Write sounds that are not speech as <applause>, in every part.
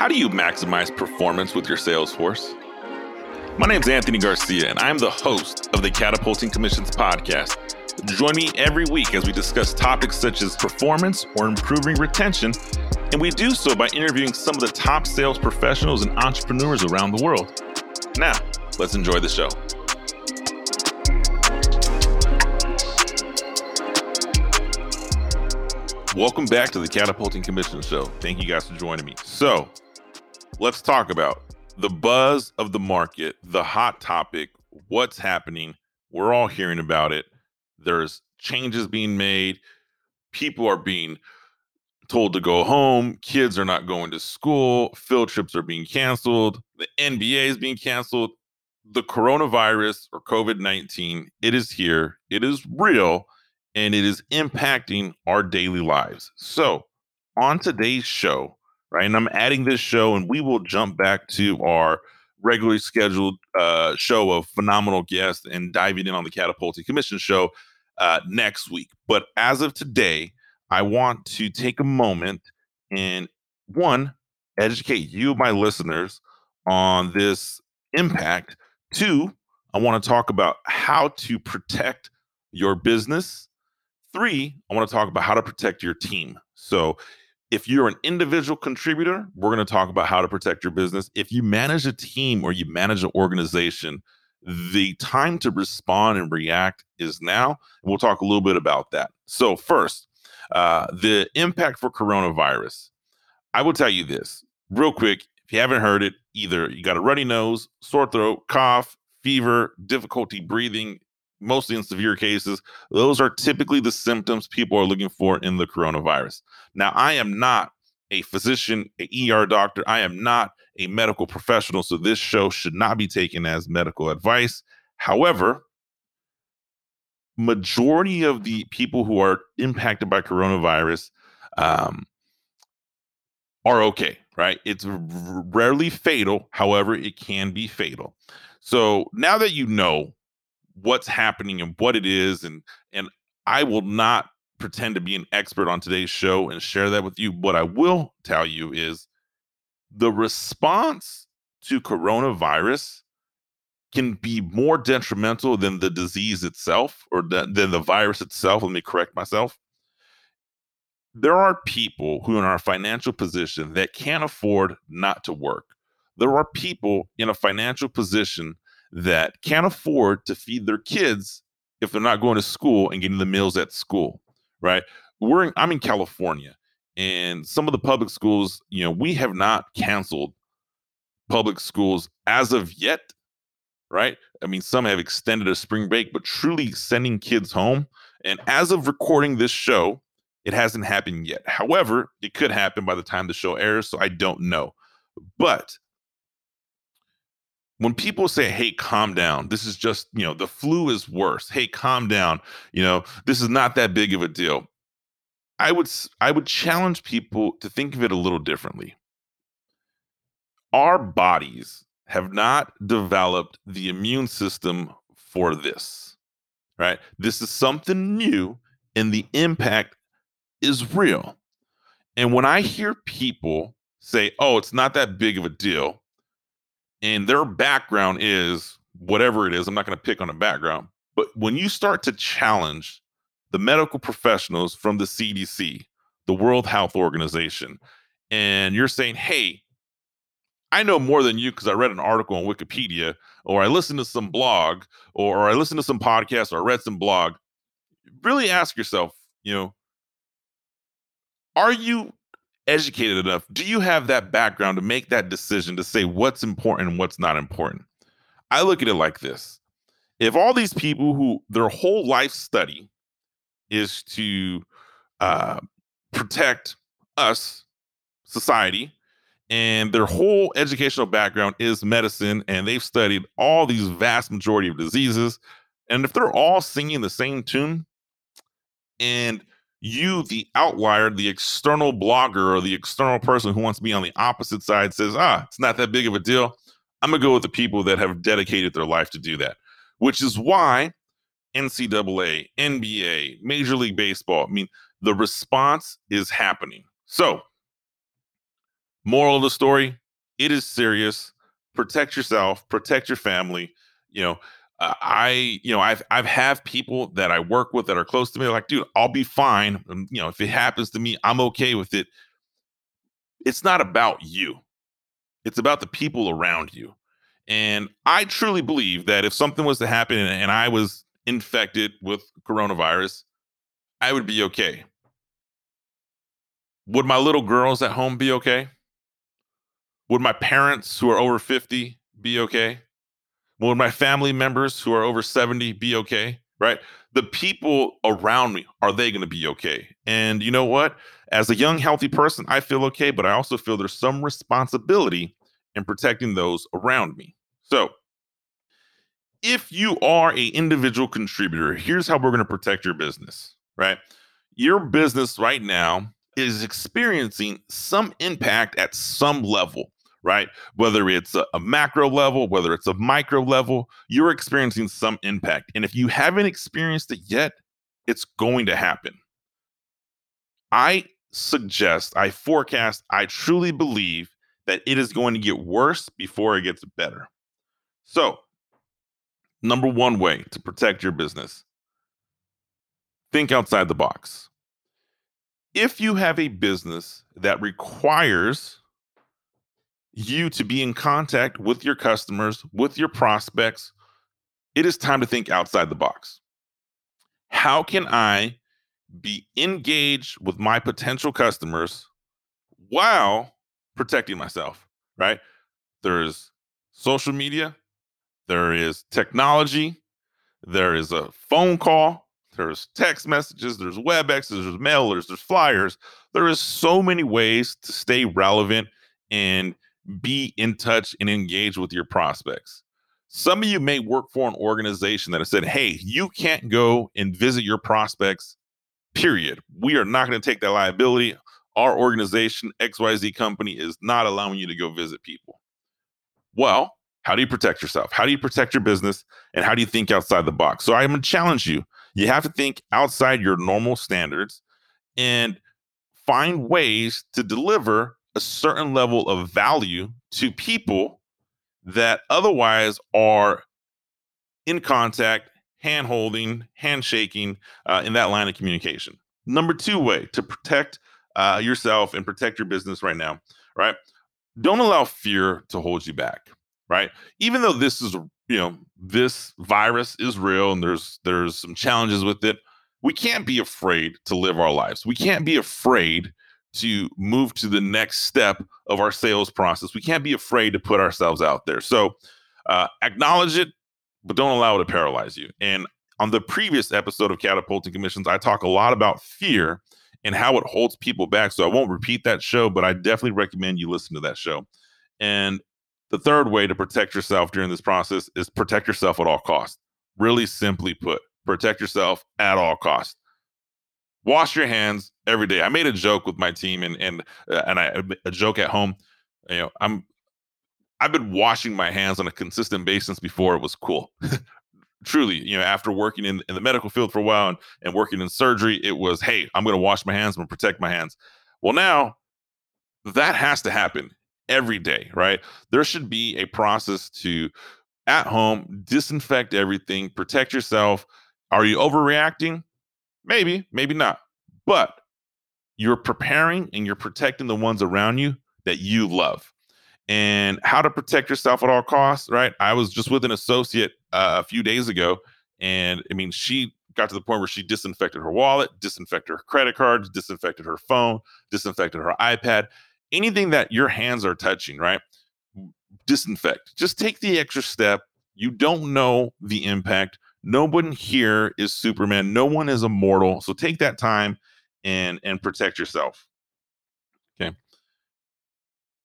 How do you maximize performance with your sales force? My name is Anthony Garcia, and I'm the host of the Catapulting Commissions podcast. Join me every week as we discuss topics such as performance or improving retention, and we do so by interviewing some of the top sales professionals and entrepreneurs around the world. Now, let's enjoy the show. Welcome back to the Catapulting Commission Show. Thank you guys for joining me. So, let's talk about the buzz of the market, the hot topic, what's happening. We're all hearing about it. There's changes being made. People are being told to go home. Kids are not going to school. Field trips are being canceled. The NBA is being canceled. The coronavirus or COVID 19, it is here. It is real and it is impacting our daily lives. So, on today's show, right, and I'm adding this show, and we will jump back to our regularly scheduled uh, show of phenomenal guests and diving in on the Catapulting Commission show uh, next week. But as of today, I want to take a moment and one, educate you, my listeners, on this impact. Two, I want to talk about how to protect your business Three, I want to talk about how to protect your team. So, if you're an individual contributor, we're going to talk about how to protect your business. If you manage a team or you manage an organization, the time to respond and react is now. We'll talk a little bit about that. So, first, uh, the impact for coronavirus. I will tell you this real quick. If you haven't heard it, either you got a runny nose, sore throat, cough, fever, difficulty breathing, mostly in severe cases, those are typically the symptoms people are looking for in the coronavirus. Now, I am not a physician, a ER doctor. I am not a medical professional, so this show should not be taken as medical advice. However, majority of the people who are impacted by coronavirus um, are okay, right? It's rarely fatal. However, it can be fatal. So now that you know what's happening and what it is and and I will not pretend to be an expert on today's show and share that with you. What I will tell you is the response to coronavirus can be more detrimental than the disease itself or than the virus itself. Let me correct myself. There are people who in our financial position that can't afford not to work. There are people in a financial position that can't afford to feed their kids if they're not going to school and getting the meals at school, right? We're in, I'm in California, and some of the public schools, you know, we have not canceled public schools as of yet, right? I mean, some have extended a spring break, but truly sending kids home. And as of recording this show, it hasn't happened yet. However, it could happen by the time the show airs, so I don't know. But when people say hey calm down this is just you know the flu is worse. Hey calm down you know this is not that big of a deal. I would i would challenge people to think of it a little differently. Our bodies have not developed the immune system for this right? This is something new and the impact is real. And when i hear people say oh it's not that big of a deal and their background is whatever it is. I'm not going to pick on a background, but when you start to challenge the medical professionals from the CDC, the World Health Organization, and you're saying, hey, I know more than you because I read an article on Wikipedia, or I listened to some blog, or, or I listened to some podcast, or I read some blog. Really ask yourself, you know, are you educated enough, do you have that background to make that decision to say what's important and what's not important? I look at it like this. If all these people who their whole life study is to uh, protect us, society, and their whole educational background is medicine, and they've studied all these vast majority of diseases, and if they're all singing the same tune, and you, the outlier, the external blogger or the external person who wants to be on the opposite side says, ah, it's not that big of a deal. I'm going to go with the people that have dedicated their life to do that, which is why NCAA, NBA, Major League Baseball, I mean, the response is happening. So, Moral of the story it is serious. Protect yourself, protect your family. You know, uh, I, you know, I've I've have people that I work with that are close to me. Like, dude, I'll be fine. And, you know, if it happens to me, I'm okay with it. It's not about you. It's about the people around you. And I truly believe that if something was to happen and I was infected with coronavirus, I would be okay. Would my little girls at home be okay? Would my parents who are over 50 be okay? Would my family members who are over 70 be okay? Right? The people around me, are they going to be okay? And you know what? As a young, healthy person, I feel okay, but I also feel there's some responsibility in protecting those around me. So, if you are a individual contributor, here's how we're going to protect your business, right? Your business right now is experiencing some impact at some level, right? Whether it's a, a, macro level, whether it's a micro level, you're experiencing some impact. And if you haven't experienced it yet, it's going to happen. I suggest, I forecast, I truly believe that it is going to get worse before it gets better. So, number one way to protect your business think outside the box. If you have a business that requires you to be in contact with your customers, with your prospects, it is time to think outside the box. How can I be engaged with my potential customers while protecting myself, right? There's social media, there is technology, there is a phone call, there's text messages, there's WebEx, there's mailers, there's flyers. There is so many ways to stay relevant and be in touch and engage with your prospects. Some of you may work for an organization that has said, hey, you can't go and visit your prospects, period. We are not going to take that liability. Our organization, XYZ company, is not allowing you to go visit people. Well, how do you protect yourself? How do you protect your business? And how do you think outside the box? So I'm going to challenge you. You have to think outside your normal standards and find ways to deliver a certain level of value to people that otherwise are in contact, hand holding, handshaking uh, in that line of communication. Number two way to protect uh, yourself and protect your business right now, right? Don't allow fear to hold you back right? Even though this is, you know, this virus is real and there's there's some challenges with it, we can't be afraid to live our lives. We can't be afraid to move to the next step of our sales process. We can't be afraid to put ourselves out there. So uh, acknowledge it, but don't allow it to paralyze you. And on the previous episode of Catapulting Commissions, I talk a lot about fear and how it holds people back. So I won't repeat that show, but I definitely recommend you listen to that show. And the third way to protect yourself during this process is protect yourself at all costs. Really simply put, protect yourself at all costs. Wash your hands every day. I made a joke with my team and and uh, and I a joke at home. You know, I'm I've been washing my hands on a consistent basis before it was cool. <laughs> Truly, you know, after working in, in the medical field for a while and, and working in surgery, it was, hey, I'm going to wash my hands, I'm going to protect my hands. Well, now that has to happen every day, right? There should be a process to at home disinfect everything, protect yourself. Are you overreacting? Maybe, maybe not. But you're preparing and you're protecting the ones around you that you love. And how to protect yourself at all costs, right? I was just with an associate uh, a few days ago, and I mean, she got to the point where she disinfected her wallet, disinfected her credit cards, disinfected her phone, disinfected her iPad anything that your hands are touching, right? Disinfect. Just take the extra step. You don't know the impact. No one here is Superman. No one is immortal. So take that time and and protect yourself. Okay.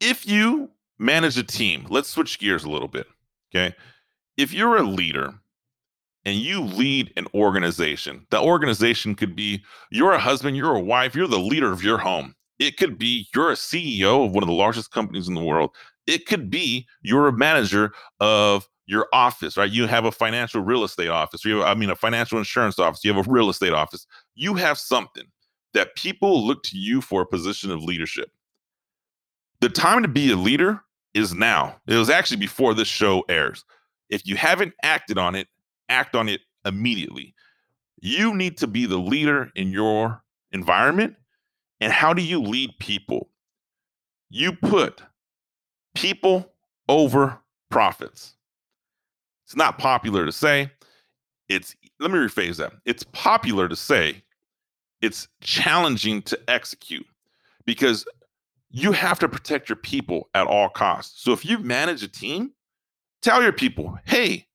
If you manage a team, let's switch gears a little bit. Okay. If you're a leader and you lead an organization, the organization could be you're a husband, you're a wife, you're the leader of your home. It could be you're a CEO of one of the largest companies in the world. It could be you're a manager of your office, right? You have a financial real estate office. Have, I mean, a financial insurance office. You have a real estate office. You have something that people look to you for a position of leadership. The time to be a leader is now. It was actually before this show airs. If you haven't acted on it, act on it immediately. You need to be the leader in your environment. And how do you lead people? You put people over profits. It's not popular to say. It's, let me rephrase that. It's popular to say, it's challenging to execute because you have to protect your people at all costs. So if you manage a team, tell your people, hey,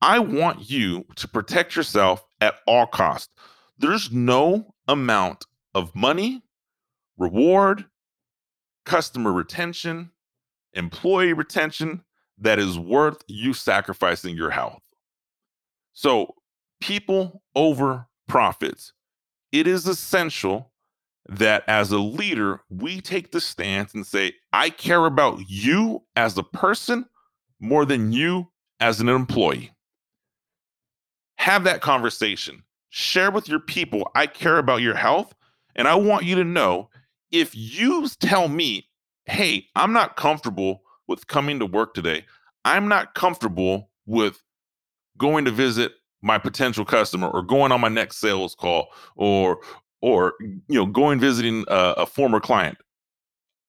I want you to protect yourself at all costs. There's no amount of money, reward, customer retention, employee retention that is worth you sacrificing your health. So, people over profits. It is essential that as a leader, we take the stance and say, I care about you as a person more than you as an employee. Have that conversation. Share with your people, I care about your health. And I want you to know if you tell me, hey, I'm not comfortable with coming to work today, I'm not comfortable with going to visit my potential customer or going on my next sales call or or you know going visiting a, a former client.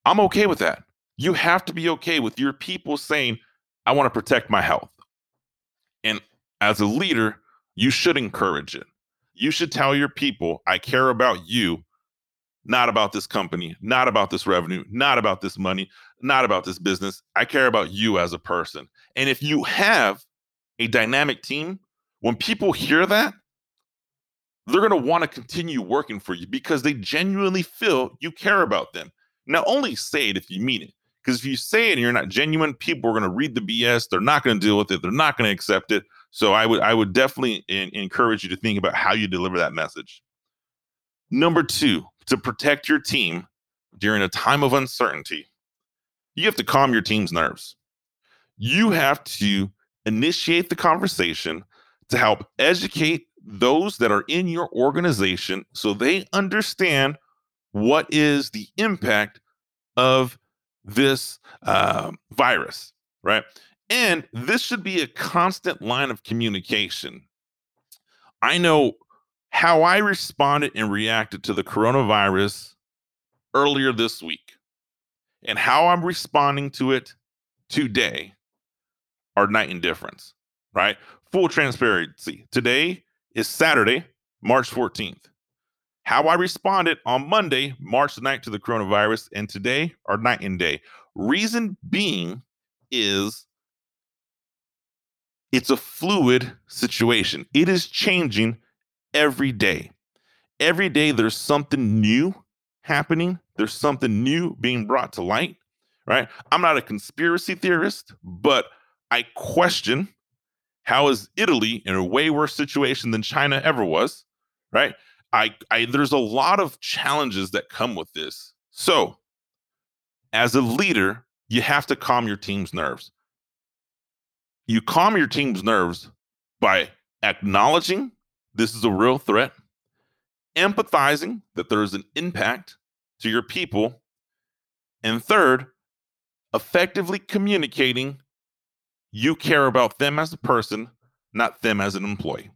I'm okay with that. You have to be okay with your people saying i want to protect my health. And as a leader you should encourage it. You should tell your people i care about you not about this company not about this revenue not about this money not about this business i care about you as a person and if you have a dynamic team when people hear that they're going to want to continue working for you because they genuinely feel you care about them. Now, only say it if you mean it. Because if you say it and you're not genuine, people are going to read the BS. They're not going to deal with it. They're not going to accept it. So I would I would definitely in, encourage you to think about how you deliver that message. Number two, to protect your team during a time of uncertainty, you have to calm your team's nerves. You have to initiate the conversation to help educate those that are in your organization so they understand what is the impact of this uh, virus, right? And this should be a constant line of communication. I know how I responded and reacted to the coronavirus earlier this week and how I'm responding to it today are night and difference, right? Full transparency. Today, is Saturday, March 14th. How I responded on Monday, March 9th to the coronavirus, and today are night and day. Reason being is it's a fluid situation. It is changing every day. Every day there's something new happening. There's something new being brought to light, right? I'm not a conspiracy theorist, but I question how is Italy in a way worse situation than China ever was? Right? I, I there's a lot of challenges that come with this. So, as a leader, you have to calm your team's nerves. You calm your team's nerves by acknowledging this is a real threat, empathizing that there is an impact to your people, and third, effectively communicating you care about them as a person, not them as an employee.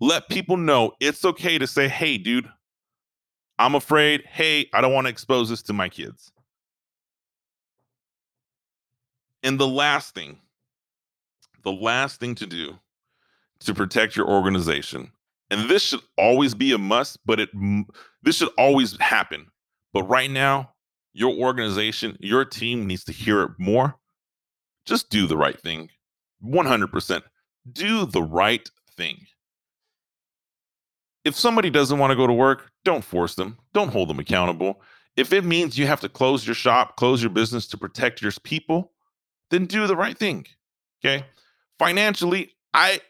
Let people know it's okay to say, hey, dude, I'm afraid. Hey, I don't want to expose this to my kids. And the last thing, the last thing to do to protect your organization, and this should always be a must, but it this should always happen. But right now, your organization, your team needs to hear it more just do the right thing. 100%. Do the right thing. If somebody doesn't want to go to work, don't force them. Don't hold them accountable. If it means you have to close your shop, close your business to protect your people, then do the right thing. Okay? Financially, I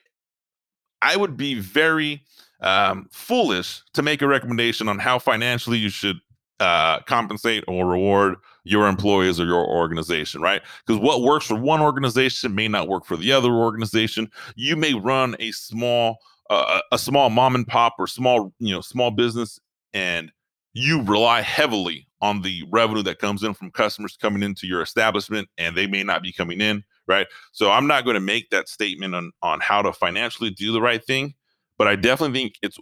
I would be very um, foolish to make a recommendation on how financially you should uh, compensate or reward your employees or your organization, right? Because what works for one organization may not work for the other organization. You may run a small uh, a small mom and pop or small you know small business, and you rely heavily on the revenue that comes in from customers coming into your establishment and they may not be coming in, right? So I'm not going to make that statement on on how to financially do the right thing, but I definitely think it's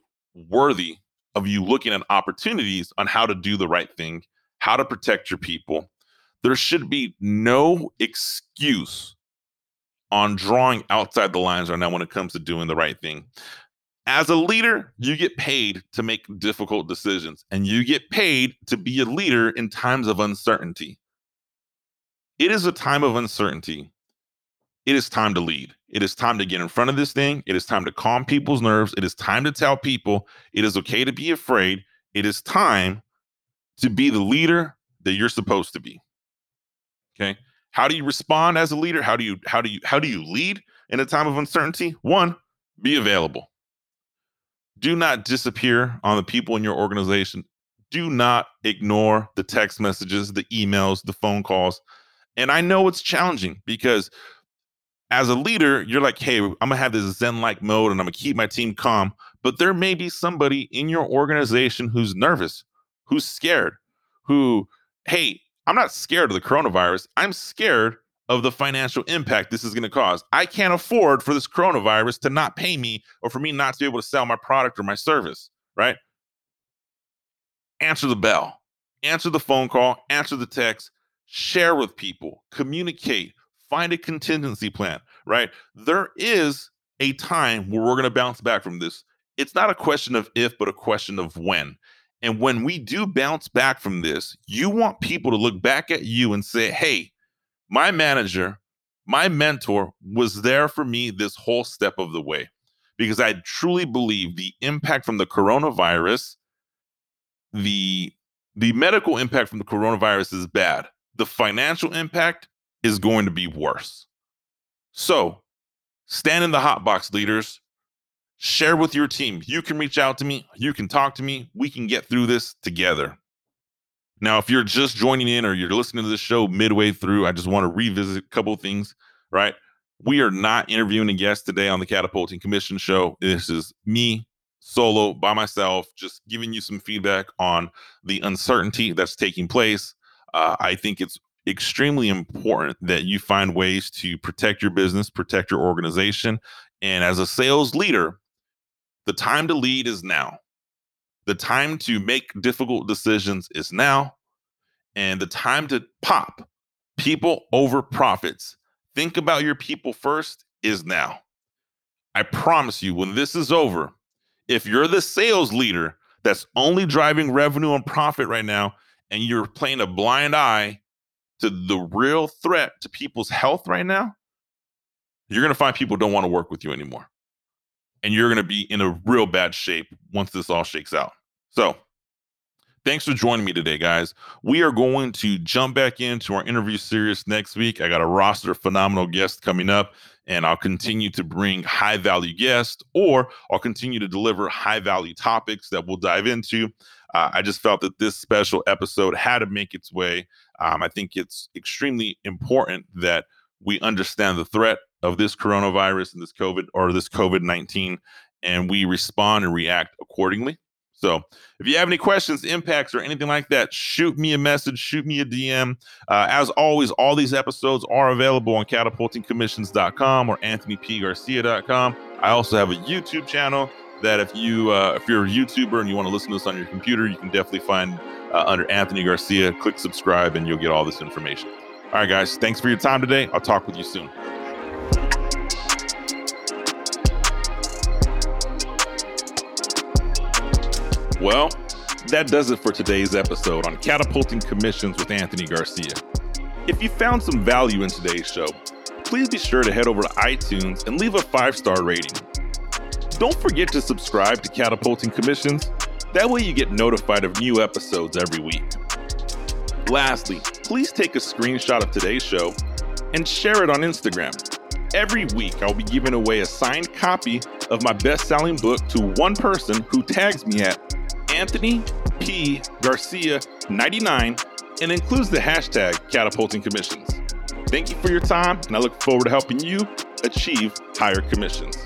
worthy of you looking at opportunities on how to do the right thing, how to protect your people. There should be no excuse on drawing outside the lines right now when it comes to doing the right thing. As a leader, you get paid to make difficult decisions and you get paid to be a leader in times of uncertainty. It is a time of uncertainty. It is time to lead. It is time to get in front of this thing. It is time to calm people's nerves. It is time to tell people it is okay to be afraid. It is time to be the leader that you're supposed to be. Okay? How do you respond as a leader? How do you how do you how do you lead in a time of uncertainty? One, be available. Do not disappear on the people in your organization. Do not ignore the text messages, the emails, the phone calls. And I know it's challenging because as a leader, you're like, hey, I'm gonna have this Zen like mode and I'm gonna keep my team calm. But there may be somebody in your organization who's nervous, who's scared, who, hey, I'm not scared of the coronavirus. I'm scared of the financial impact this is to cause. I can't afford for this coronavirus to not pay me or for me not to be able to sell my product or my service, right? Answer the bell, answer the phone call, answer the text, share with people, communicate, find a contingency plan, right? There is a time where we're going to bounce back from this. It's not a question of if, but a question of when. And when we do bounce back from this, you want people to look back at you and say, hey, my manager, my mentor was there for me this whole step of the way because I truly believe the impact from the coronavirus, the the medical impact from the coronavirus is bad. The financial impact is going to be worse. So, stand in the hot box leaders share with your team. You can reach out to me, you can talk to me, we can get through this together. Now, if you're just joining in or you're listening to this show midway through, I just want to revisit a couple things, right? We are not interviewing a guest today on the Catapulting Commission show. This is me solo by myself, just giving you some feedback on the uncertainty that's taking place. Uh, I think it's extremely important that you find ways to protect your business, protect your organization. And as a sales leader, the time to lead is now. The time to make difficult decisions is now. And the time to pop people over profits. Think about your people first is now. I promise you, when this is over, if you're the sales leader that's only driving revenue and profit right now, and you're playing a blind eye to the real threat to people's health right now, you're going to find people don't want to work with you anymore and you're going to be in a real bad shape once this all shakes out. So, thanks for joining me today, guys. We are going to jump back into our interview series next week. I got a roster of phenomenal guests coming up, and I'll continue to bring high value guests or I'll continue to deliver high value topics that we'll dive into. Uh, I just felt that this special episode had to make its way. Um, I think it's extremely important that we understand the threat of this coronavirus and this COVID or this COVID 19, and we respond and react accordingly. So if you have any questions, impacts, or anything like that, shoot me a message, shoot me a DM. Uh, as always, all these episodes are available on catapultingcommissions.com or anthonypgarcia.com. I also have a YouTube channel that if you uh, if you're a YouTuber and you want to listen to this on your computer, you can definitely find uh, under Anthony Garcia. Click subscribe, and you'll get all this information. All right, guys, thanks for your time today. I'll talk with you soon. Well, that does it for today's episode on Catapulting Commissions with Anthony Garcia. If you found some value in today's show, please be sure to head over to iTunes and leave a five star rating. Don't forget to subscribe to Catapulting Commissions. That way, you get notified of new episodes every week. Lastly, please take a screenshot of today's show and share it on Instagram. Every week, I'll be giving away a signed copy of my best selling book to one person who tags me at Anthony P. Garcia 99 and includes the hashtag catapulting commissions. Thank you for your time, and I look forward to helping you achieve higher commissions.